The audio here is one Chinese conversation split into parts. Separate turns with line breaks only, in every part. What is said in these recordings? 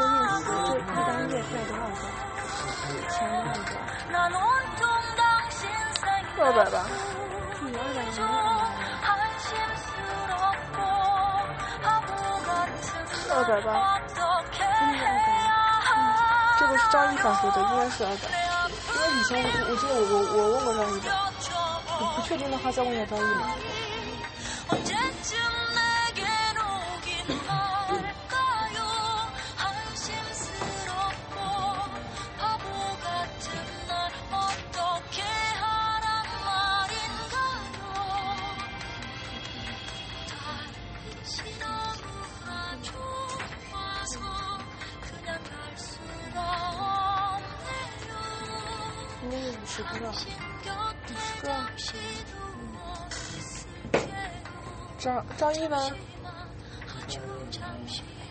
新手一个关键词，就一般月费多少个？前多少个？
二百吧。
你二百没有？
二百吧。
真的二百？
这个是张一返回的，应该是二百。因为以前我我记得我我我问过张一的，我不确定的话再问一下张一嘛。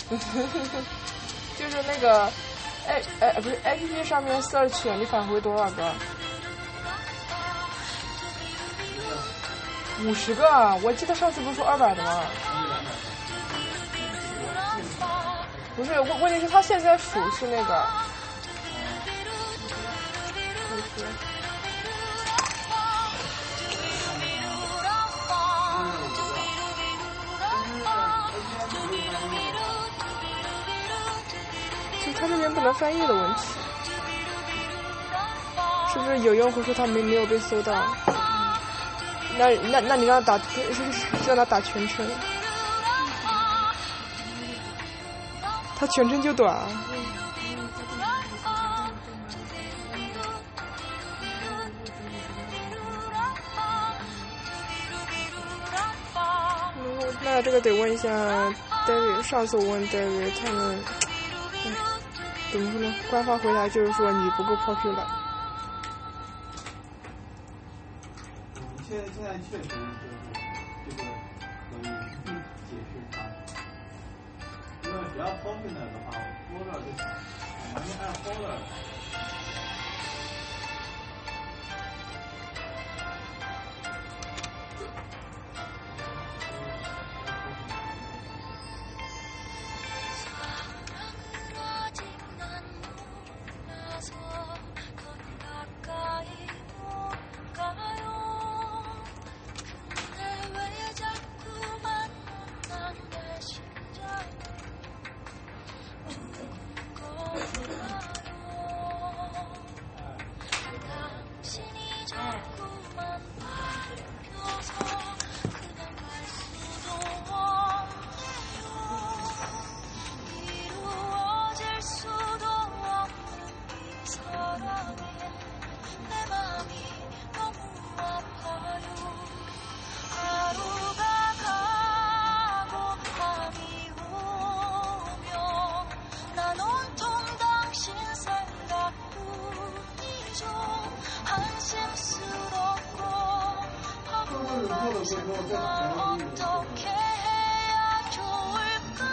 就是那个，哎哎不是 A P P 上面 search 你返回多少个？五十个，我记得上次不是说二百的吗？不是，问问题是他现在数是那个。他这边不能翻译的问题，是不是有用户说他没没有被搜到？那那那你让他打，让他打全称，他全称就短啊。那这个得问一下 David，上次我问 David，他们，哎，怎么说呢？官方回答就是说你不够 popular。
现在现在确实就是这个可以解释它，因为只要 popular 的话，popular 就完全按 popular。
어떻게 해야 좋을까?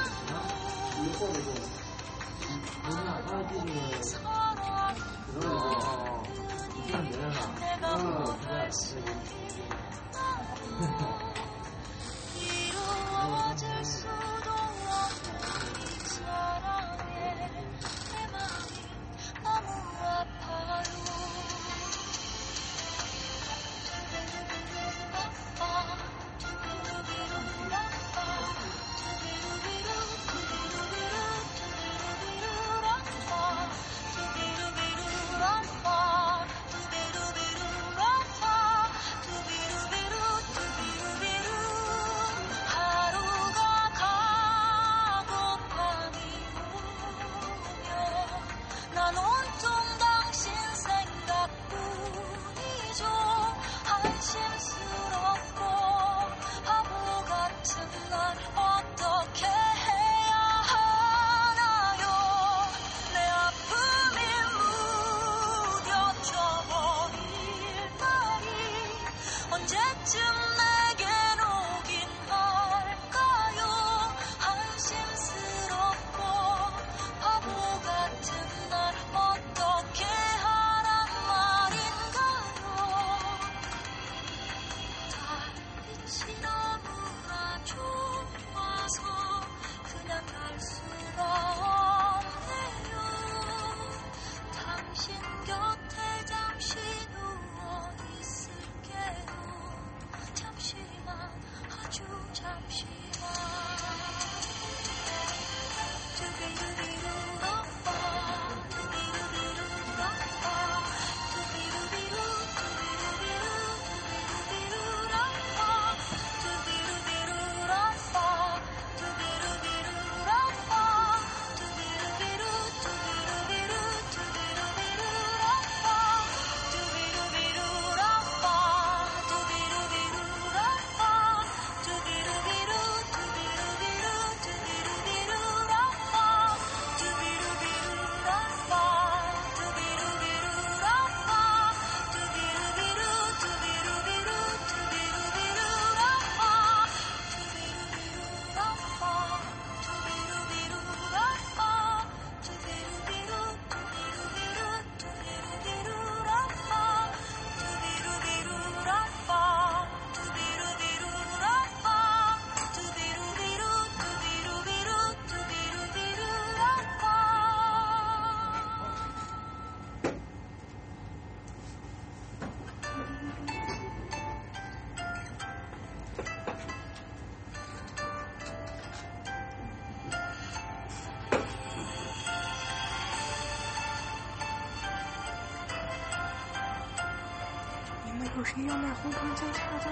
谁要买红糖姜茶的？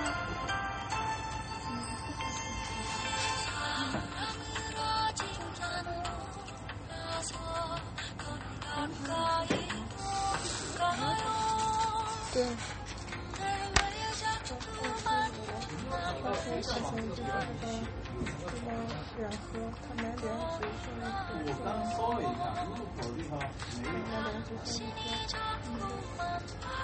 对。两盒，他买两盒送一盒。
我刚搜了一下，入口地方没有。
买两盒送一盒。嗯。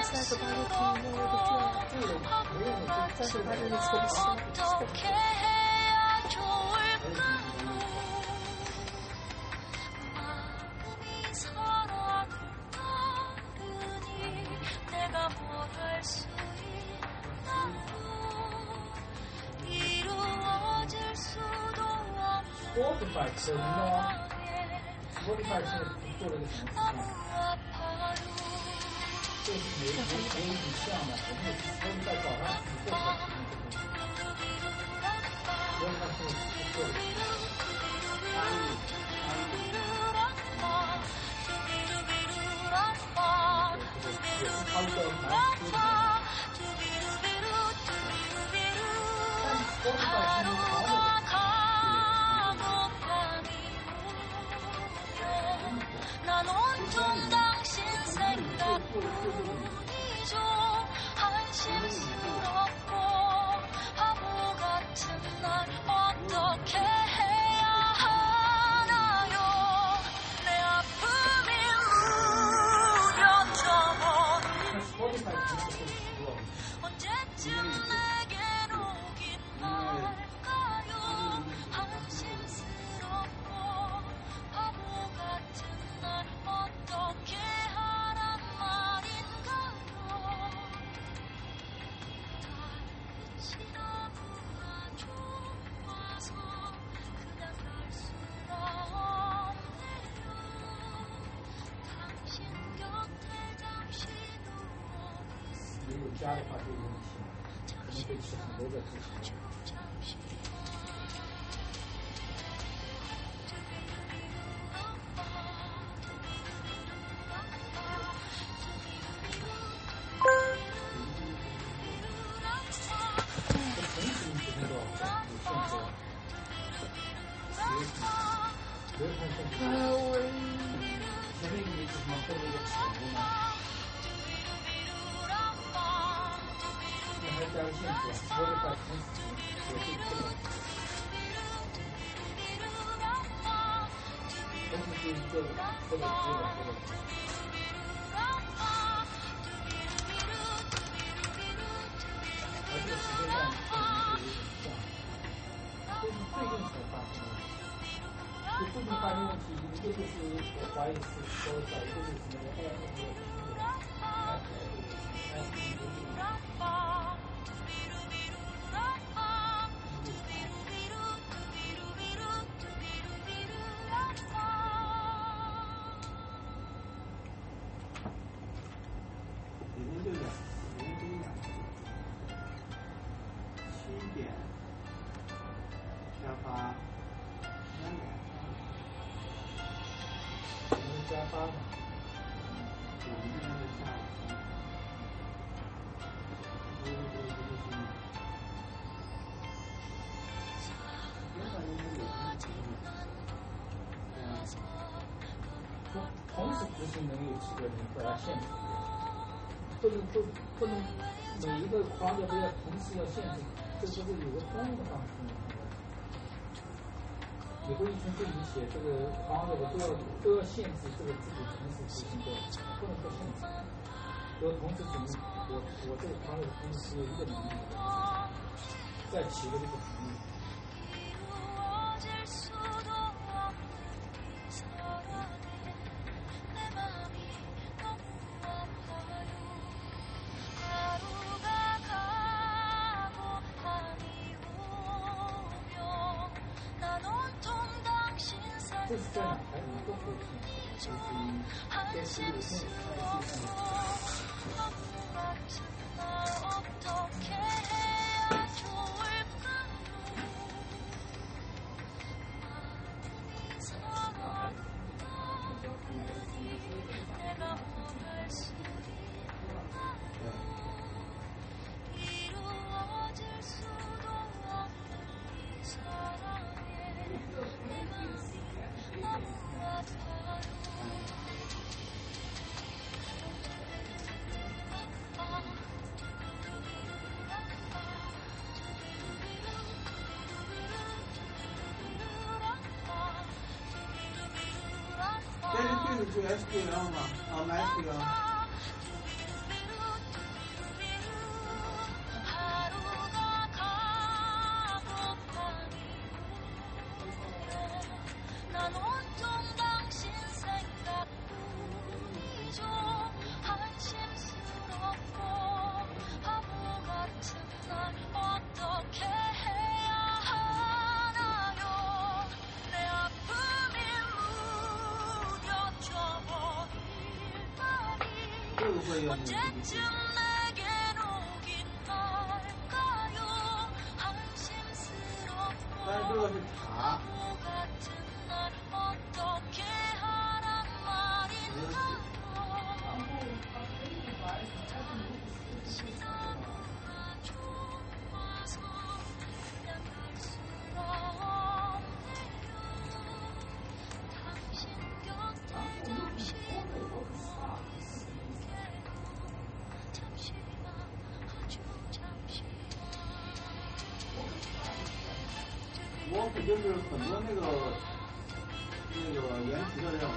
서 바로 소리치 해야 좋을까 마음이 서로 다르니 내가 뭘할수 있
就是有家的话就有问题，可能会吃很多的时间段确实是有点像，这是最近才发生的。就最近发生问题，一个就是我怀疑是说找一个就是那个二那个那个二二二一个能
有
几个人把它限制住？不能不不能每一个框架都要同时要限制，这这个有个通用的方式吗？以后一群对你写这个框架的都要都要限制这个自己同时执行的，不能不限制。我同时只能我我这个框架的同时只有一个能力，再起个这个能力。这是在哪台什么都可以听，就是在十五线开机上面。
但是 SQL 吗？啊，MySQL。但是这个是查，我可就是很多那个那个延迟的任务。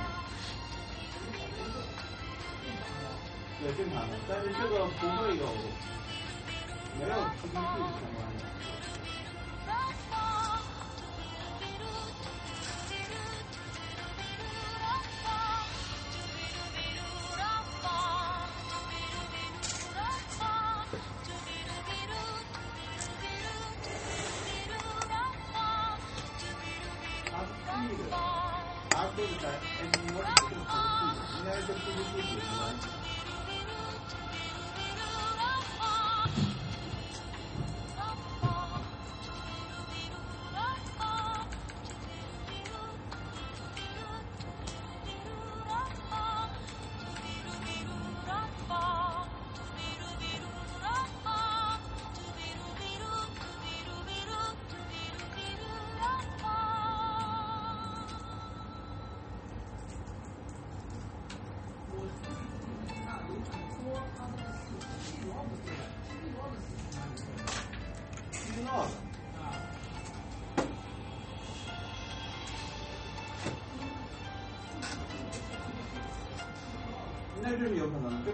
对，正常的，但是这个不会有，没有 TPP 相关的。它这个在 M 模式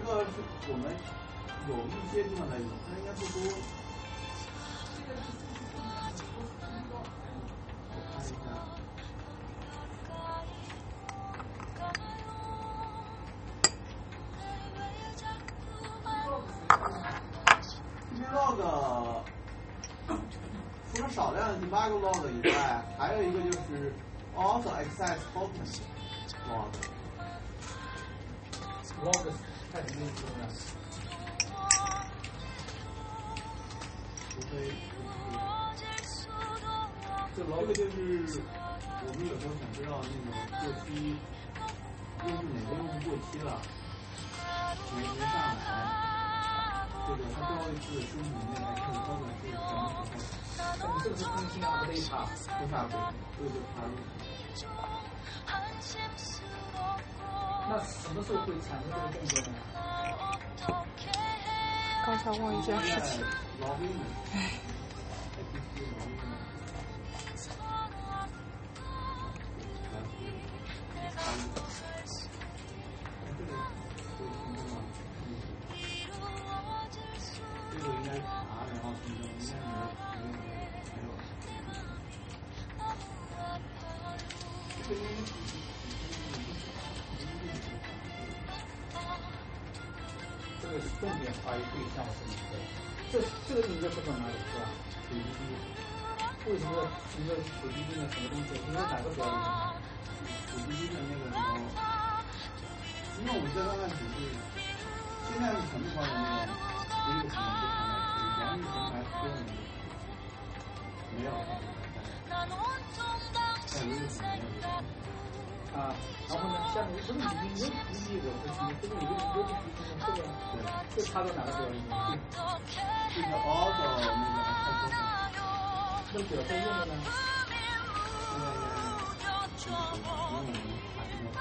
这个是我们有一些地方的用，但应该不多。我看一下，log 除了少量的 debug log 以外，还有一个就是 also access token log。
log？这
这个
log
就是我们有时候想知道那个过期，就是哪个用户过期了，没没上来，这个他最后一次申请那个 access token 是什么时候？
那你是不是更新 update
多少倍？这个就插
那什么时候会产生这个动作呢？
刚才忘一件事情，
劳
重点发育对象是哪个？这这个应该是算哪里，是吧？
土地金，
为什么你说土地金的什么东西？因为哪个表候土
地金的那个什么？因为我们现在只是现在是城市化里面，所以土地金相对比较容易，相对比较困难。没有，现在是。
啊，然后呢，下面这个已经有第一个不行，这个有有有这个这这差在哪个表里面？
这个 all 的那个太多了，
那个表在用的呢？
现在就是因为我们还是要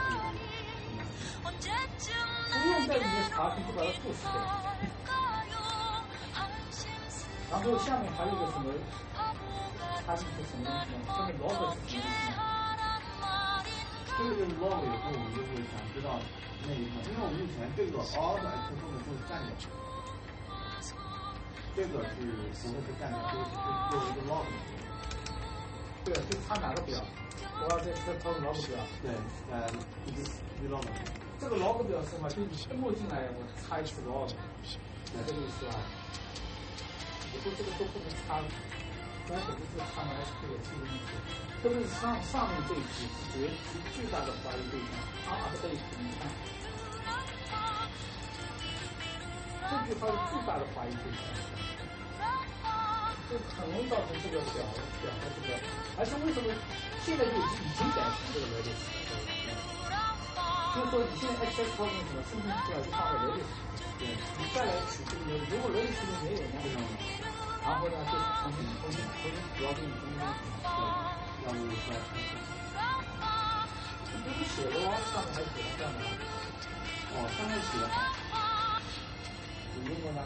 不用在里面查，就把它复制掉。然后下面还有一个什
这个就是 log 以后，我们就会想知道那一块，因为我们以前这个 all 的 x 后面都是占掉，这个是不会是占掉，这个是作为一个 log 的。
对，就查哪个表？我要在在操作 log 表。
对，呃一个一 log。
这个 log 表是什么？就你登录进来，我插一次 log，是这个意思吧？以后这个都不能插，光手就是插 SP 也是一个问题。特别是上上面这一批是绝是最大的怀疑对象，啊这一批你看，这句话是最大的怀疑对象，就很容易造成这个表表的这个，而且为什么现在就已经已经改成这个逻辑了？就是说你现在 access point 什么生成出来就放在 Redis，对，你再来取这个，如果逻辑里面没有那个，然后呢就是重新重新重新主要给你重新对。
要不出来。
你不是写的吗？上面还写了干嘛？
哦，上面写的好。
你用过吗？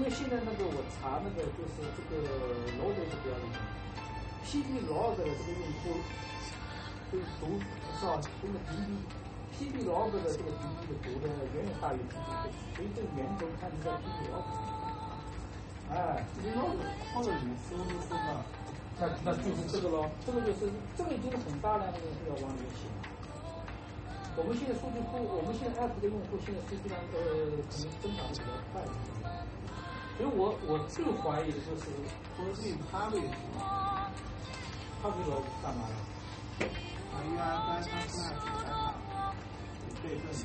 因为现在那个我查那个就是这个 log 的表里面，PB log 的这个用户对读是吧？这个 DB PB log 的这个 DB 的读的远远大于 P D 的，所以这个源头看是在 P D L，哎，
这个 log 放在里面搜搜搜嘛，
那那就是这个喽，这个就是这个已经很大量的用户要往里面写。我们现在数据库，我们现在 app 的用户现在数据量呃，可能增长的比较快。所以我我最怀疑的就是
说对他为什么？
他为了干嘛呀？
他因为他他现在是开发备份的，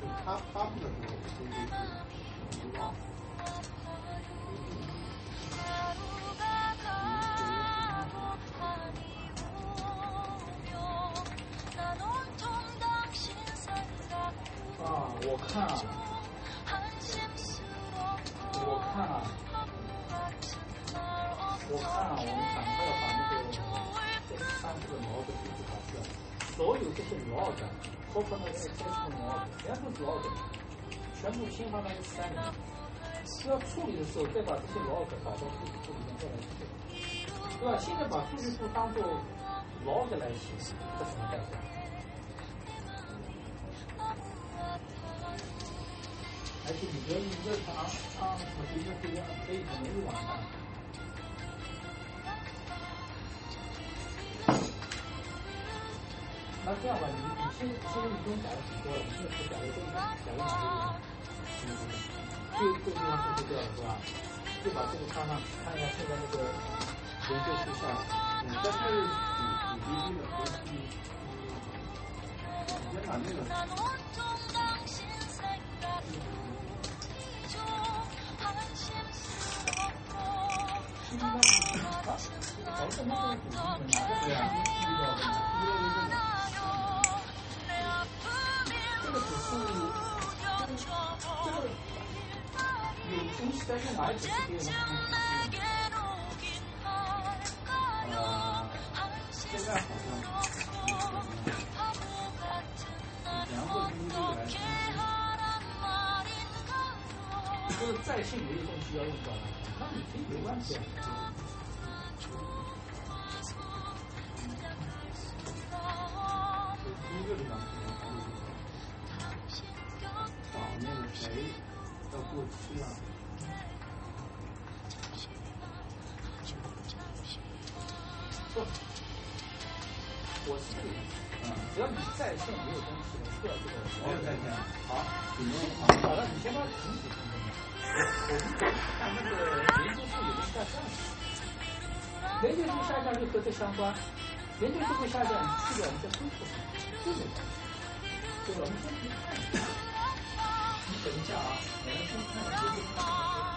就他发布的时候数据是不知道。
啊，我看啊，我看啊，我们赶快要把那个这个三这个 log 数据打出来，所有这些 log，包括那个 access log，全部是 log，全部先放到一个三里面，要处理的时候再把这些 log 导到数据库里面再来处理，对吧？现在把数据库当做 log 来写，这什么概念？而且你觉得你这长长什么这个这个可以很容易完蛋。那这样吧，你你现在现在已经改了挺多了，你现在只改了这一改了哪个地方？这这个是吧？就把这个插上，看一下现在那个研究图下来。
嗯，但是主主 DB 的和 P，先把那个
搞什么这个主题哪个
对啊，遇到的遇到的
这个只是这个有东西在用哪里只是别人的
呃，现在好像以前会 DB 来分
就是在线没有东西要用到，那你可以没关系啊。
过期了，
我是这个意思，
嗯，
只要你在线没有东西的，设这个
没有在线，好，只能
好了，你先把停止成功。我们看那个连接数有没有下降，连接数下降就和这相关，连接数不下降，去掉我们再恢复，这个对吧？我们先去看一下，等一下啊，我们先看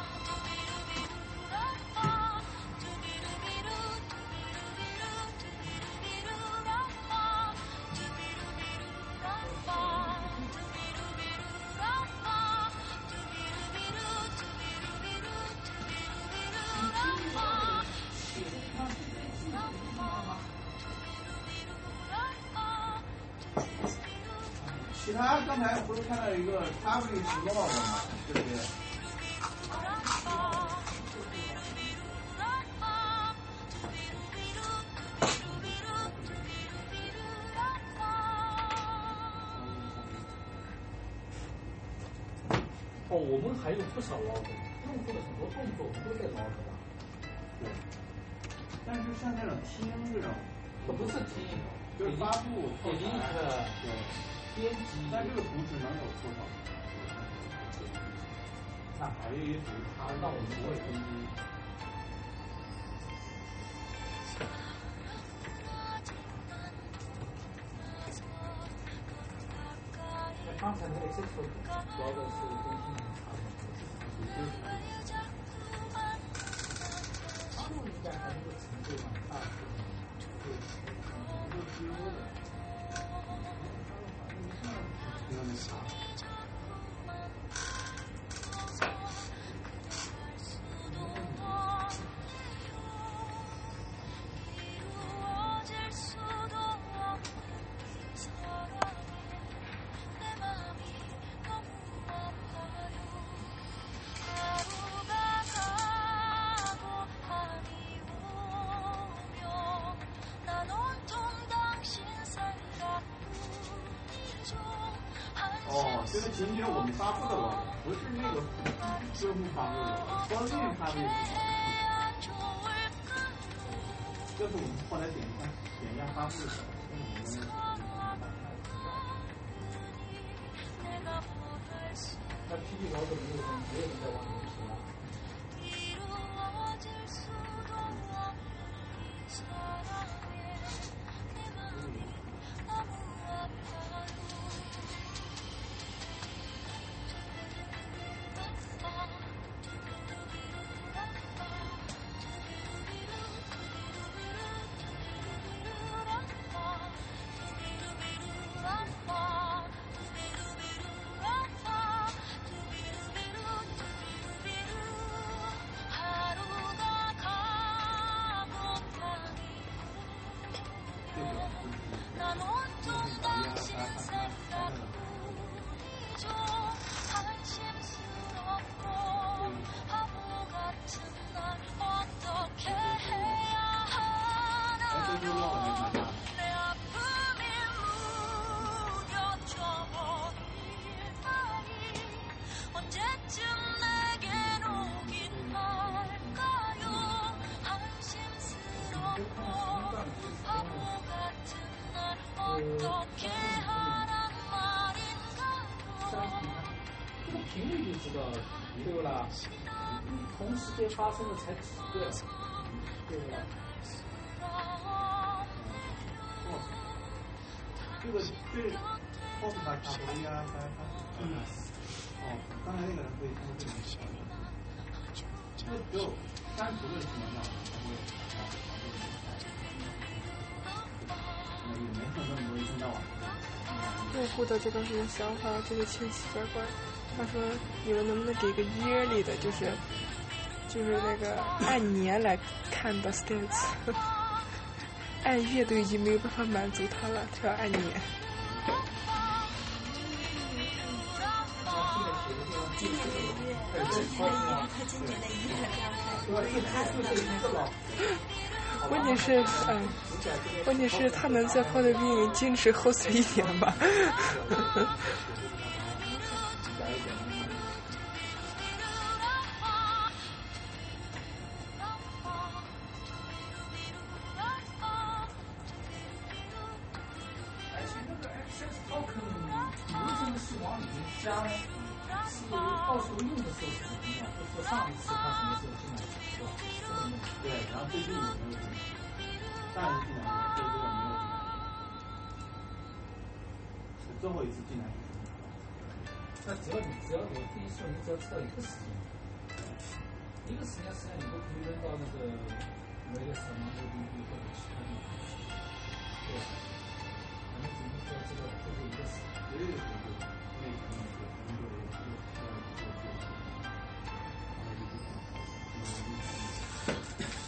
个 public log 吗？对不对？
哦，我们还有不少 log，用户的很多动作我们都在 log 的，
对。但是像那种听这种，
可不是听，
就是发布后
给 link
台，对。
编辑，
但这个图纸能有多少？那还有一组它
那我们
不会分析。
那刚才那个是主要的是更新很长的，就
哦，这个仅仅是我们发布的了，不是那个用户发布的，关键发布的。这是我们后来点一下点一下发布的时候，跟我们
那 PB 老总没有，没有人在
玩就是小叶他他他他那个。哎，这就让我来看看。
知道，对不啦？同时间发生的才几个，对不啦？
这个对 POS 卡卡回呀，他他哦，刚才那个人可以通过这种方式，这个只有删除的情况下才会
用户的这个什么想法，就是千奇百怪。他说：“你们能不能给个 yearly 的，就是就是那个按年来看的 stats？按月都已经没有办法满足他了，他要按年。
今年的一月，今年的一月，他今年的一月这样看，
对吧？这个就是一个老
问题是，嗯，问题是他能在泡的病坚持 host 一年吗？
最后一次进来？
那只要你只要我跟你说，你只要知道一个时间，一个时间实际上你都可以扔到那个那个什么 APP 或者其他地方去，对吧？反正只能说这个这个一个时间。
绝对是对，那个那个那个那个不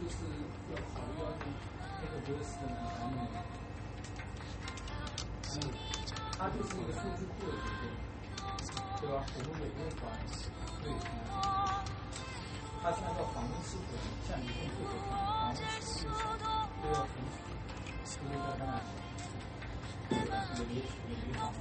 就是要考虑要用那个 VS 的呢，还有还有，它就是一个数据库的结构，对吧？我们也不用管对，它是按照访问次数的，像你用这个访问次数都要存储，都要在那里，对吧？也没也没访问，